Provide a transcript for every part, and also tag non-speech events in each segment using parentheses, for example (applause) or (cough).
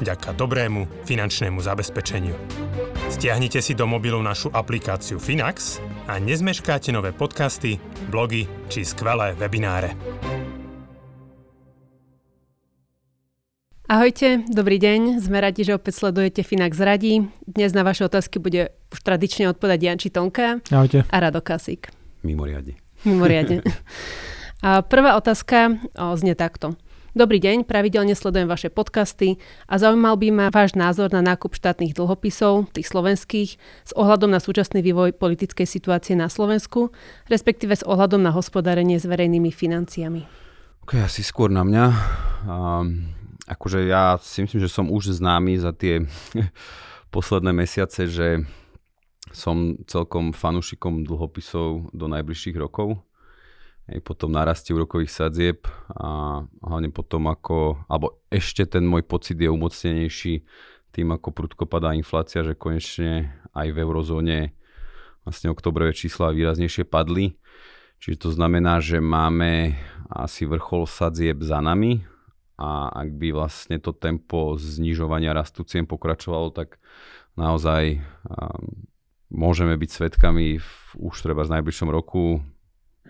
vďaka dobrému finančnému zabezpečeniu. Stiahnite si do mobilu našu aplikáciu Finax a nezmeškáte nové podcasty, blogy či skvelé webináre. Ahojte, dobrý deň, sme radi, že opäť sledujete Finax Radí. Dnes na vaše otázky bude už tradične odpovedať Janči Tonka Ahojte. a Rado Kasík. Mimoriadne. Mimoriadne. (laughs) A prvá otázka o, znie takto. Dobrý deň, pravidelne sledujem vaše podcasty a zaujímal by ma váš názor na nákup štátnych dlhopisov, tých slovenských, s ohľadom na súčasný vývoj politickej situácie na Slovensku, respektíve s ohľadom na hospodárenie s verejnými financiami. Ok, asi skôr na mňa. Um, akože ja si myslím, že som už známy za tie (laughs) posledné mesiace, že som celkom fanúšikom dlhopisov do najbližších rokov. Aj potom narastie úrokových sadzieb a hlavne potom ako, alebo ešte ten môj pocit je umocnenejší tým, ako prudko padá inflácia, že konečne aj v eurozóne vlastne oktobrové čísla výraznejšie padli. Čiže to znamená, že máme asi vrchol sadzieb za nami a ak by vlastne to tempo znižovania rastu cien pokračovalo, tak naozaj um, môžeme byť svetkami v, už treba v najbližšom roku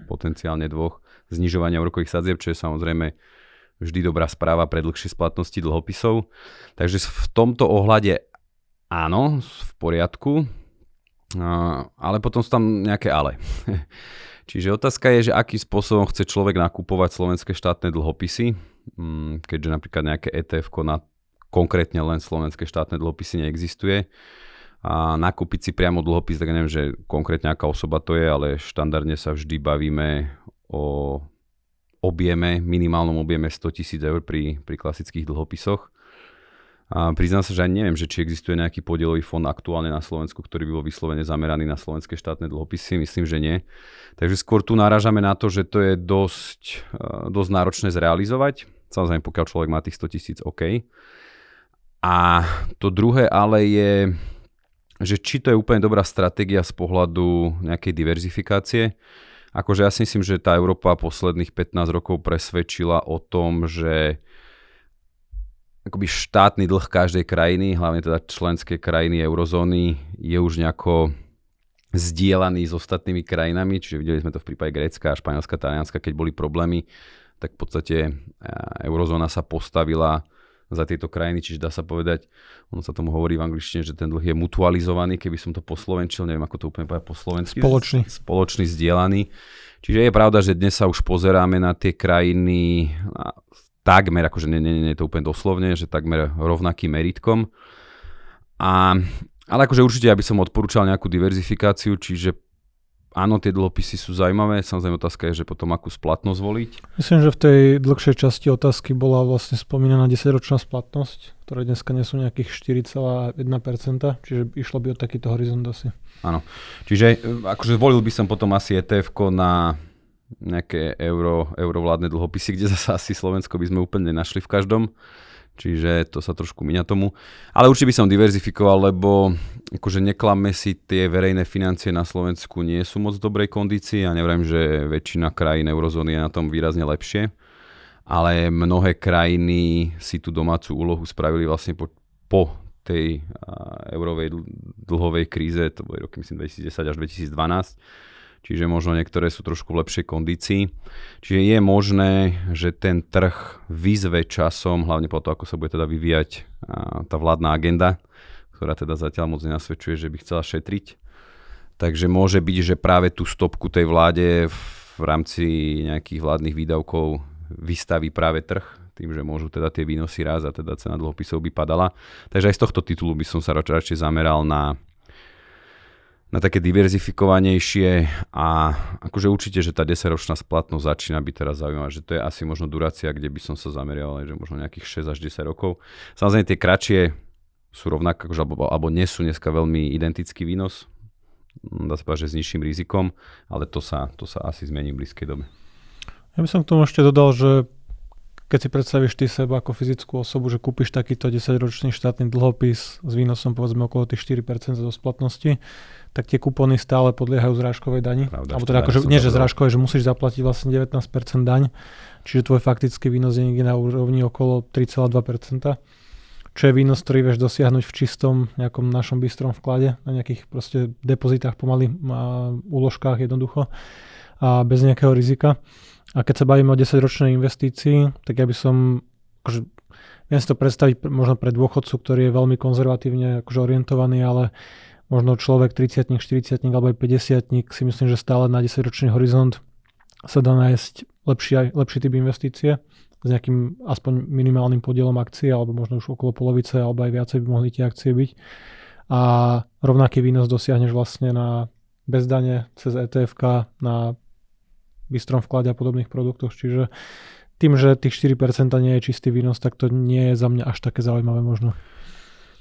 potenciálne dvoch znižovania úrokových sadzieb, čo je samozrejme vždy dobrá správa pre dlhšie splatnosti dlhopisov. Takže v tomto ohľade áno, v poriadku, ale potom sú tam nejaké ale. (laughs) Čiže otázka je, že akým spôsobom chce človek nakupovať slovenské štátne dlhopisy, mm, keďže napríklad nejaké ETF na konkrétne len slovenské štátne dlhopisy neexistuje a nakúpiť si priamo dlhopis, tak neviem, že konkrétne aká osoba to je, ale štandardne sa vždy bavíme o objeme, minimálnom objeme 100 tisíc eur pri, pri klasických dlhopisoch. A priznám sa, že ani neviem, že či existuje nejaký podielový fond aktuálne na Slovensku, ktorý by bol vyslovene zameraný na slovenské štátne dlhopisy. Myslím, že nie. Takže skôr tu narážame na to, že to je dosť, dosť náročné zrealizovať. Samozrejme, pokiaľ človek má tých 100 tisíc, OK. A to druhé ale je, že či to je úplne dobrá stratégia z pohľadu nejakej diverzifikácie. Akože ja si myslím, že tá Európa posledných 15 rokov presvedčila o tom, že akoby štátny dlh každej krajiny, hlavne teda členské krajiny eurozóny, je už nejako zdieľaný s ostatnými krajinami, čiže videli sme to v prípade Grécka, Španielska, Talianska, keď boli problémy, tak v podstate eurozóna sa postavila za tieto krajiny, čiže dá sa povedať, ono sa tomu hovorí v angličtine, že ten dlh je mutualizovaný, keby som to poslovenčil, neviem ako to úplne povedať po slovensky. Spoločný. Spoločný, zdieľaný. Čiže je pravda, že dnes sa už pozeráme na tie krajiny takmer, akože nie, nie, nie je to úplne doslovne, že takmer rovnakým meritkom. A, ale akože určite ja by som odporúčal nejakú diverzifikáciu, čiže áno, tie dlhopisy sú zaujímavé, samozrejme otázka je, že potom akú splatnosť voliť. Myslím, že v tej dlhšej časti otázky bola vlastne spomínaná 10-ročná splatnosť, ktoré dneska nie sú nejakých 4,1%, čiže išlo by o takýto horizont asi. Áno, čiže e, akože volil by som potom asi etf na nejaké euro, eurovládne dlhopisy, kde (laughs) zase asi Slovensko by sme úplne nenašli v každom. Čiže to sa trošku miňa tomu. Ale určite by som diverzifikoval, lebo akože neklamme si, tie verejné financie na Slovensku nie sú moc v dobrej kondícii. Ja neviem, že väčšina krajín eurozóny je na tom výrazne lepšie. Ale mnohé krajiny si tú domácu úlohu spravili vlastne po, po tej eurovej dlhovej kríze, to boli roky myslím 2010 až 2012 čiže možno niektoré sú trošku v lepšej kondícii. Čiže je možné, že ten trh vyzve časom, hlavne po to, ako sa bude teda vyvíjať tá vládna agenda, ktorá teda zatiaľ moc nenasvedčuje, že by chcela šetriť. Takže môže byť, že práve tú stopku tej vláde v rámci nejakých vládnych výdavkov vystaví práve trh, tým, že môžu teda tie výnosy raz a teda cena dlhopisov by padala. Takže aj z tohto titulu by som sa radšej zameral na na také diverzifikovanejšie a akože určite, že tá 10-ročná splatnosť začína byť teraz zaujímavá, že to je asi možno durácia, kde by som sa zamerial, že možno nejakých 6 až 10 rokov. Samozrejme tie kratšie sú rovnaké, akože, alebo, alebo nie sú dneska veľmi identický výnos. dá sa povedať, že s nižším rizikom, ale to sa, to sa asi zmení v blízkej dobe. Ja by som k tomu ešte dodal, že keď si predstavíš ty seba ako fyzickú osobu, že kúpiš takýto 10-ročný štátny dlhopis s výnosom povedzme okolo tých 4% zo splatnosti, tak tie kupóny stále podliehajú zrážkovej dani. Pravda, Alebo teda akože, nie že zrážkovej, že musíš zaplatiť vlastne 19% daň, čiže tvoj faktický výnos je niekde na úrovni okolo 3,2% čo je výnos, ktorý vieš dosiahnuť v čistom nejakom našom bystrom vklade, na nejakých proste depozitách pomaly a úložkách jednoducho a bez nejakého rizika. A keď sa bavíme o 10-ročnej investícii, tak ja by som, akože, viem si to predstaviť možno pre dôchodcu, ktorý je veľmi konzervatívne akože orientovaný, ale možno človek 30 40 alebo aj 50 si myslím, že stále na 10-ročný horizont sa dá nájsť lepší, lepší typ investície s nejakým aspoň minimálnym podielom akcie, alebo možno už okolo polovice, alebo aj viacej by mohli tie akcie byť. A rovnaký výnos dosiahneš vlastne na bezdane cez etf na bystrom vklade a podobných produktoch. Čiže tým, že tých 4% nie je čistý výnos, tak to nie je za mňa až také zaujímavé možno.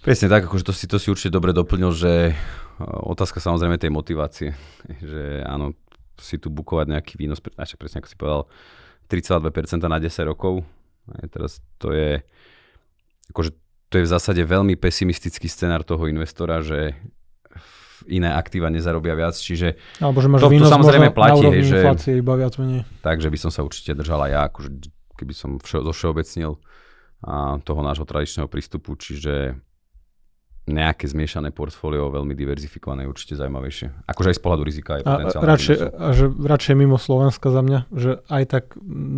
Presne tak, akože to si, to si určite dobre doplnil, že e, otázka samozrejme tej motivácie, (laughs) že áno, si tu bukovať nejaký výnos, presne ako si povedal, 3,2% na 10 rokov. Aj teraz to je, akože to je v zásade veľmi pesimistický scenár toho investora, že iné aktíva nezarobia viac, čiže Alebo že máš to, to samozrejme platí, hej, že, inflácie iba viac menej. Takže by som sa určite držal aj ja, akože keby som vše, všeobecnil a toho nášho tradičného prístupu, čiže nejaké zmiešané portfólio, veľmi diverzifikované, určite zaujímavejšie. Akože aj z pohľadu rizika je potenciálne. Radšej, že radšej mimo Slovenska za mňa, že aj tak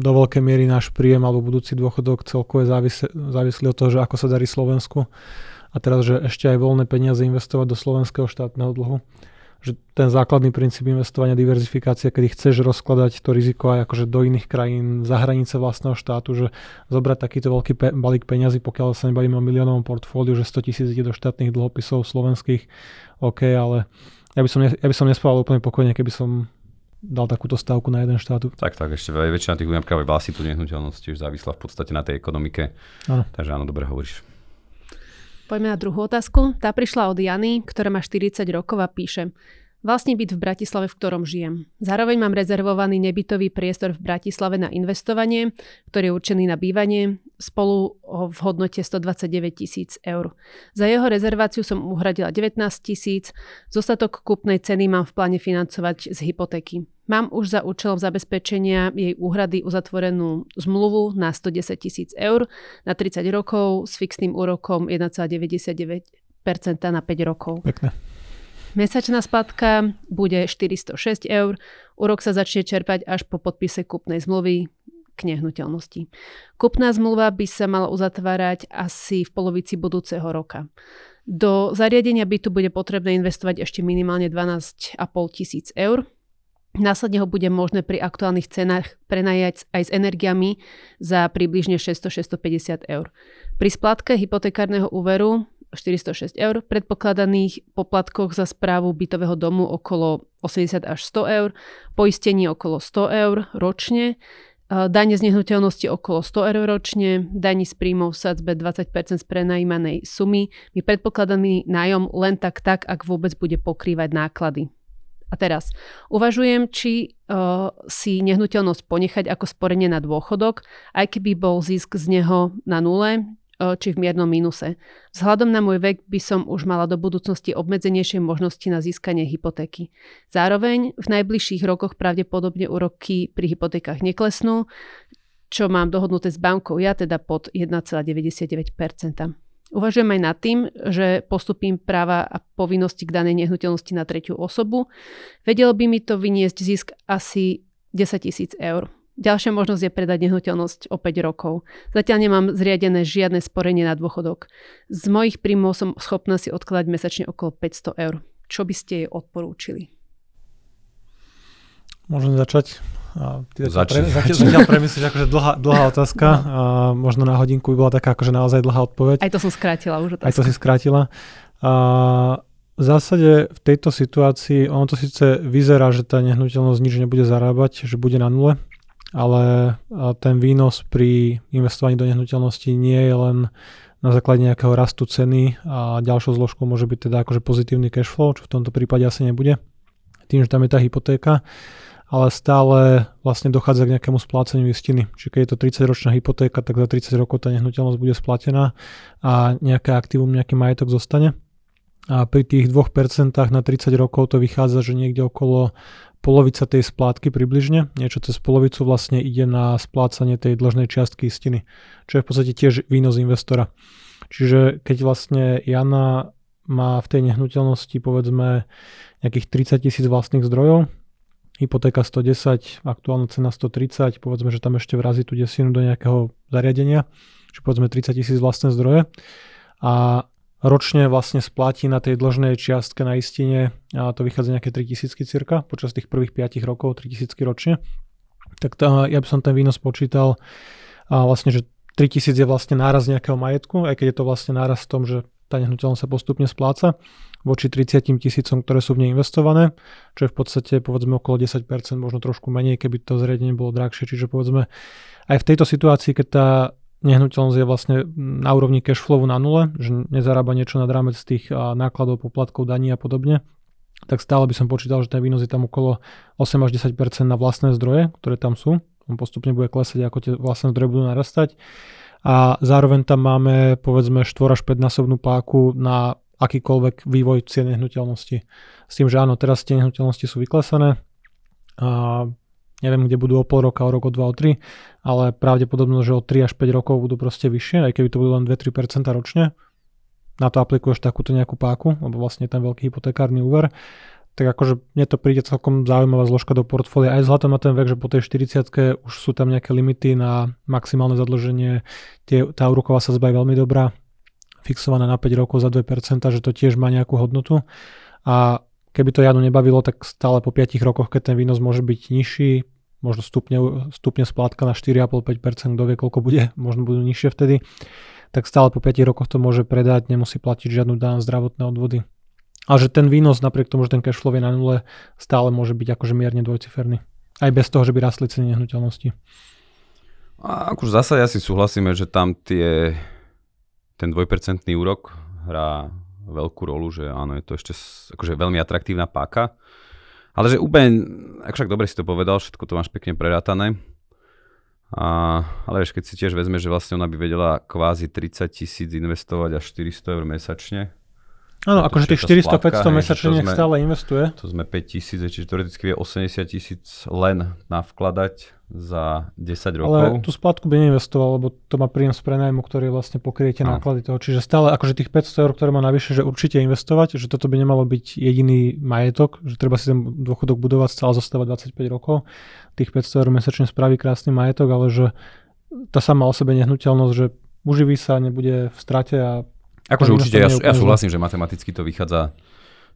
do veľkej miery náš príjem alebo budúci dôchodok celkovo je závislý od toho, že ako sa darí Slovensku. A teraz, že ešte aj voľné peniaze investovať do slovenského štátneho dlhu že ten základný princíp investovania, diverzifikácia, kedy chceš rozkladať to riziko aj akože do iných krajín, za hranice vlastného štátu, že zobrať takýto veľký pe- balík peňazí, pokiaľ sa nebavíme o miliónovom portfóliu, že 100 tisíc ide do štátnych dlhopisov slovenských, OK, ale ja by som, ne, ja by som nespával úplne pokojne, keby som dal takúto stavku na jeden štát. Tak, tak, ešte väčšina tých napríklad vlastní tú nehnuteľnosť tiež závislá v podstate na tej ekonomike. Ano. Takže áno, dobre hovoríš. Poďme na druhú otázku. Tá prišla od Jany, ktorá má 40 rokov a píše Vlastne byt v Bratislave, v ktorom žijem. Zároveň mám rezervovaný nebytový priestor v Bratislave na investovanie, ktorý je určený na bývanie, spolu v hodnote 129 tisíc eur. Za jeho rezerváciu som uhradila 19 tisíc, zostatok kúpnej ceny mám v pláne financovať z hypotéky. Mám už za účelom zabezpečenia jej úhrady uzatvorenú zmluvu na 110 tisíc eur na 30 rokov s fixným úrokom 1,99% na 5 rokov. Pekne. Mesačná splatka bude 406 eur, úrok sa začne čerpať až po podpise kúpnej zmluvy k nehnuteľnosti. Kupná zmluva by sa mala uzatvárať asi v polovici budúceho roka. Do zariadenia bytu bude potrebné investovať ešte minimálne 12,5 tisíc eur. Následne ho bude možné pri aktuálnych cenách prenajať aj s energiami za približne 600-650 eur. Pri splátke hypotekárneho úveru 406 eur, predpokladaných poplatkoch za správu bytového domu okolo 80 až 100 eur, poistenie okolo 100 eur ročne, dane z nehnuteľnosti okolo 100 eur ročne, daní z príjmov v sadzbe 20% z prenajímanej sumy, je predpokladaný nájom len tak tak, ak vôbec bude pokrývať náklady. A teraz uvažujem, či uh, si nehnuteľnosť ponechať ako sporenie na dôchodok, aj keby bol zisk z neho na nule, či v miernom mínuse. Vzhľadom na môj vek by som už mala do budúcnosti obmedzenejšie možnosti na získanie hypotéky. Zároveň v najbližších rokoch pravdepodobne úroky pri hypotékach neklesnú, čo mám dohodnuté s bankou ja, teda pod 1,99%. Uvažujem aj nad tým, že postupím práva a povinnosti k danej nehnuteľnosti na tretiu osobu. Vedelo by mi to vyniesť zisk asi 10 tisíc eur. Ďalšia možnosť je predať nehnuteľnosť o 5 rokov. Zatiaľ nemám zriadené žiadne sporenie na dôchodok. Z mojich príjmov som schopná si odkladať mesačne okolo 500 eur. Čo by ste jej odporúčili? Môžem začať. A ty Začni. Pre, zatiaľ, zatiaľ premyslíš akože dlhá, dlhá otázka. No. A možno na hodinku by bola taká akože naozaj dlhá odpoveď. Aj to som skrátila už otázka. Aj to si skrátila. A v zásade v tejto situácii ono to síce vyzerá, že tá nehnuteľnosť nič nebude zarábať, že bude na nule, ale ten výnos pri investovaní do nehnuteľnosti nie je len na základe nejakého rastu ceny a ďalšou zložkou môže byť teda akože pozitívny cash flow, čo v tomto prípade asi nebude, tým, že tam je tá hypotéka ale stále vlastne dochádza k nejakému spláceniu istiny. Čiže keď je to 30-ročná hypotéka, tak za 30 rokov tá nehnuteľnosť bude splatená a nejaké aktívum, nejaký majetok zostane. A pri tých 2% na 30 rokov to vychádza, že niekde okolo polovica tej splátky približne, niečo cez polovicu vlastne ide na splácanie tej dlžnej čiastky istiny, čo je v podstate tiež výnos investora. Čiže keď vlastne Jana má v tej nehnuteľnosti povedzme nejakých 30 tisíc vlastných zdrojov, hypotéka 110, aktuálna cena 130, povedzme, že tam ešte vrazí tú desinu do nejakého zariadenia, čiže povedzme 30 tisíc vlastné zdroje a ročne vlastne splatí na tej dlžnej čiastke na istine a to vychádza nejaké 3000 cirka počas tých prvých 5 rokov, 3000 ročne. Tak to, ja by som ten výnos počítal a vlastne, že 3000 je vlastne náraz nejakého majetku, aj keď je to vlastne náraz v tom, že tá nehnuteľnosť sa postupne spláca voči 30 tisícom, ktoré sú v nej investované, čo je v podstate povedzme okolo 10%, možno trošku menej, keby to zariadenie bolo drahšie. Čiže povedzme aj v tejto situácii, keď tá nehnuteľnosť je vlastne na úrovni cashflow na nule, že nezarába niečo nad rámec tých nákladov, poplatkov, daní a podobne, tak stále by som počítal, že ten výnos je tam okolo 8 až 10% na vlastné zdroje, ktoré tam sú. On postupne bude klesať, ako tie vlastné zdroje budú narastať. A zároveň tam máme povedzme 4 až 5 násobnú páku na akýkoľvek vývoj cien nehnuteľnosti. S tým, že áno, teraz tie nehnuteľnosti sú vyklesané a neviem, kde budú o pol roka, o rok, o dva, o tri, ale pravdepodobne, že o 3 až 5 rokov budú proste vyššie, aj keby to budú len 2-3% ročne. Na to aplikuješ takúto nejakú páku, alebo vlastne ten veľký hypotekárny úver tak akože mne to príde celkom zaujímavá zložka do portfólia, aj vzhľadom na ten vek, že po tej 40 už sú tam nejaké limity na maximálne zadlženie, tie, tá úroková sazba je veľmi dobrá, fixovaná na 5 rokov za 2%, že to tiež má nejakú hodnotu. A keby to Janu nebavilo, tak stále po 5 rokoch, keď ten výnos môže byť nižší, možno stupne, stupne splátka na 4,5-5%, kto vie, koľko bude, možno budú nižšie vtedy, tak stále po 5 rokoch to môže predať, nemusí platiť žiadnu dan zdravotné odvody. A že ten výnos, napriek tomu, že ten cash flow je na nule, stále môže byť akože mierne dvojciferný. Aj bez toho, že by rastli ceny nehnuteľnosti. A akože zase asi súhlasíme, že tam tie ten dvojpercentný úrok hrá veľkú rolu, že áno, je to ešte akože veľmi atraktívna páka. Ale že úplne, ak však dobre si to povedal, všetko to máš pekne prerátané. A, ale vieš, keď si tiež vezme, že vlastne ona by vedela kvázi 30 tisíc investovať až 400 eur mesačne, Áno, akože tých 400-500 mesačne nech stále investuje. To sme 5 tisíc, čiže teoreticky vie 80 tisíc len navkladať za 10 rokov. Ale tú splátku by neinvestoval, lebo to má príjem z prenajmu, ktorý vlastne pokrie tie náklady toho. Čiže stále akože tých 500 eur, ktoré má navyše, že určite investovať, že toto by nemalo byť jediný majetok, že treba si ten dôchodok budovať, stále zostávať 25 rokov. Tých 500 eur mesačne spraví krásny majetok, ale že tá sama o sebe nehnuteľnosť, že uživí sa, nebude v strate a Akože určite, ja, ja súhlasím, že matematicky to vychádza,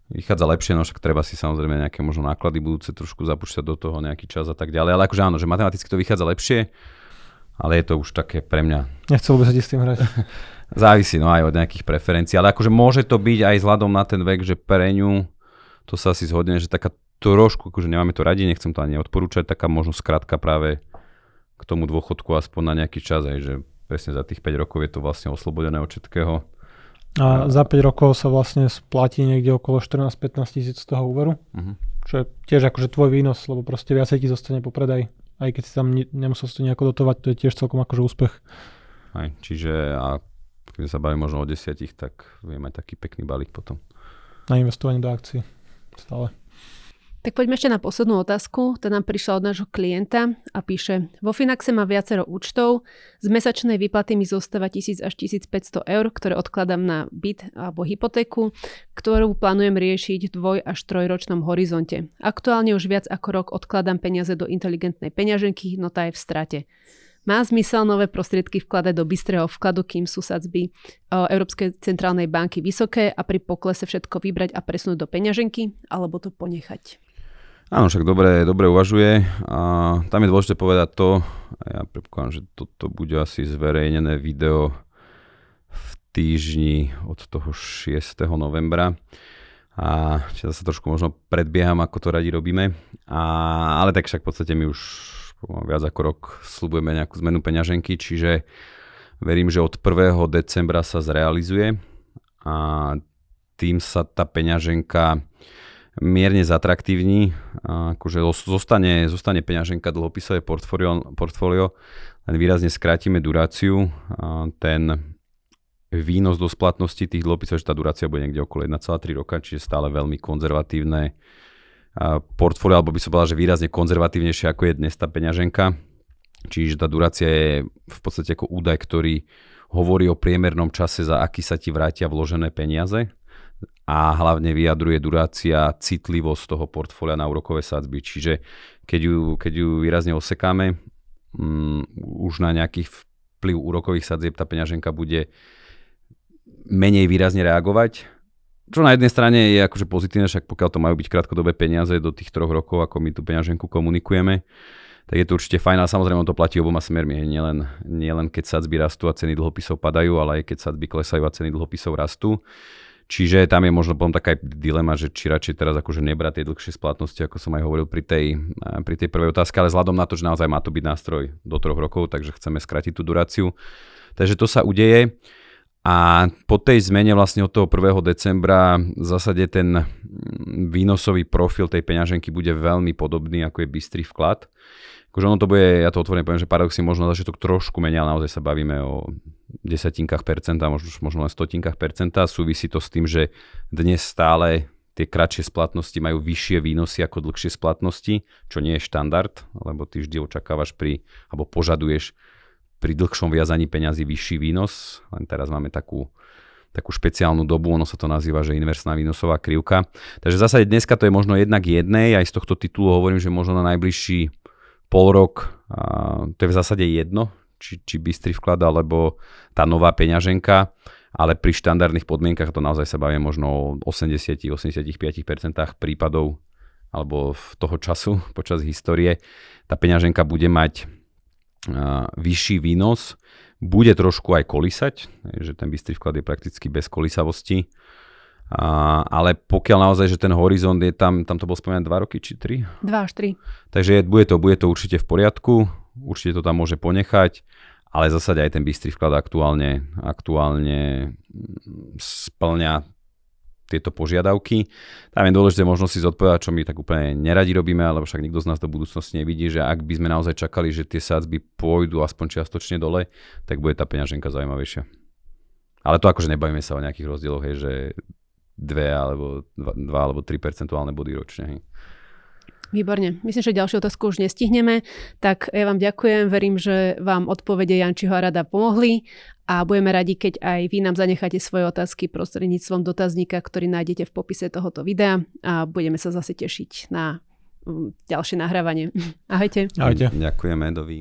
vychádza lepšie, no však treba si samozrejme nejaké možno náklady budúce trošku zapúšťať do toho nejaký čas a tak ďalej, ale akože áno, že matematicky to vychádza lepšie, ale je to už také pre mňa... Nechcel by sa ti s tým hrať. (laughs) Závisí no aj od nejakých preferencií, ale akože môže to byť aj vzhľadom na ten vek, že pre ňu, to sa asi zhodne, že taká trošku, akože nemáme to radi, nechcem to ani odporúčať, taká možno skratka práve k tomu dôchodku aspoň na nejaký čas, aj že presne za tých 5 rokov je to vlastne oslobodené od všetkého a za 5 rokov sa vlastne splatí niekde okolo 14-15 tisíc z toho úveru, uh-huh. čo je tiež akože tvoj výnos, lebo proste viacej ti zostane po predaj. Aj keď si tam ne, nemusel si to nejako dotovať, to je tiež celkom akože úspech. Aj, čiže a keď sa bavíme možno o desiatich, tak vieme mať taký pekný balík potom. Na investovanie do akcií. Stále. Tak poďme ešte na poslednú otázku. Tá nám prišla od nášho klienta a píše Vo Finaxe má viacero účtov. Z mesačnej výplaty mi zostáva 1000 až 1500 eur, ktoré odkladám na byt alebo hypotéku, ktorú plánujem riešiť v dvoj až trojročnom horizonte. Aktuálne už viac ako rok odkladám peniaze do inteligentnej peňaženky, no tá je v strate. Má zmysel nové prostriedky vkladať do bystrého vkladu, kým sú sadzby Európskej centrálnej banky vysoké a pri poklese všetko vybrať a presunúť do peňaženky, alebo to ponechať? Áno, však dobre, dobre uvažuje. A tam je dôležité povedať to, ja predpokladám, že toto bude asi zverejnené video v týždni od toho 6. novembra. A či sa trošku možno predbieham, ako to radi robíme. A, ale tak však v podstate my už viac ako rok slubujeme nejakú zmenu peňaženky, čiže Verím, že od 1. decembra sa zrealizuje a tým sa tá peňaženka mierne zatraktívni. Akože zostane, zostane peňaženka dlhopisové portfólio, portfólio, len výrazne skrátime duráciu. Ten výnos do splatnosti tých dlhopisov, že tá durácia bude niekde okolo 1,3 roka, čiže stále veľmi konzervatívne portfólio, alebo by som povedal, že výrazne konzervatívnejšie ako je dnes tá peňaženka. Čiže tá durácia je v podstate ako údaj, ktorý hovorí o priemernom čase, za aký sa ti vrátia vložené peniaze a hlavne vyjadruje durácia citlivosť toho portfólia na úrokové sadzby. Čiže keď ju, keď ju výrazne osekáme, um, už na nejakých vplyv úrokových sadzieb tá peňaženka bude menej výrazne reagovať. Čo na jednej strane je akože pozitívne, však pokiaľ to majú byť krátkodobé peniaze do tých troch rokov, ako my tú peňaženku komunikujeme, tak je to určite fajn, ale samozrejme to platí oboma smermi. Nielen, nielen keď sadzby rastú a ceny dlhopisov padajú, ale aj keď sadzby klesajú a ceny dlhopisov rastú. Čiže tam je možno potom taká dilema, že či radšej teraz akože nebrať tie dlhšie splatnosti, ako som aj hovoril pri tej, pri tej prvej otázke, ale vzhľadom na to, že naozaj má to byť nástroj do troch rokov, takže chceme skrátiť tú duráciu. Takže to sa udeje. A po tej zmene vlastne od toho 1. decembra v zásade ten výnosový profil tej peňaženky bude veľmi podobný ako je bystrý vklad. Akože ono to bude, ja to otvorene poviem, že paradoxne možno na začiatok trošku menej, ale naozaj sa bavíme o desatinkách percenta, možno, možno len stotinkách percenta. Súvisí to s tým, že dnes stále tie kratšie splatnosti majú vyššie výnosy ako dlhšie splatnosti, čo nie je štandard, lebo ty vždy očakávaš pri, alebo požaduješ pri dlhšom viazaní peňazí vyšší výnos. Len teraz máme takú, takú špeciálnu dobu, ono sa to nazýva, že inversná výnosová krivka. Takže v zásade dneska to je možno jednak jednej, aj z tohto titulu hovorím, že možno na najbližší pol rok, a to je v zásade jedno, či, či bystrý vklad, alebo tá nová peňaženka, ale pri štandardných podmienkach to naozaj sa bavíme možno o 80-85% prípadov alebo v toho času (laughs) počas histórie. Tá peňaženka bude mať vyšší výnos, bude trošku aj kolísať, že ten bystrý vklad je prakticky bez kolísavosti, a, ale pokiaľ naozaj, že ten horizont je tam, tam to bol spomínané 2 roky či 3? 2 až 3. Takže bude to, bude to určite v poriadku, určite to tam môže ponechať, ale zase aj ten bystrý vklad aktuálne, aktuálne mm, splňa tieto požiadavky. Tam je dôležité možno si zodpovedať, čo my tak úplne neradi robíme, alebo však nikto z nás do budúcnosti nevidí, že ak by sme naozaj čakali, že tie sádzby pôjdu aspoň čiastočne dole, tak bude tá peňaženka zaujímavejšia. Ale to akože nebavíme sa o nejakých rozdieloch, hej, že 2 alebo 2, alebo 3 percentuálne body ročne. Hej. Výborne. Myslím, že ďalšiu otázku už nestihneme. Tak ja vám ďakujem. Verím, že vám odpovede Jančiho a Rada pomohli a budeme radi, keď aj vy nám zanecháte svoje otázky prostredníctvom dotazníka, ktorý nájdete v popise tohoto videa a budeme sa zase tešiť na mm, ďalšie nahrávanie. Ahojte. Ahojte. Ďakujeme, dovi.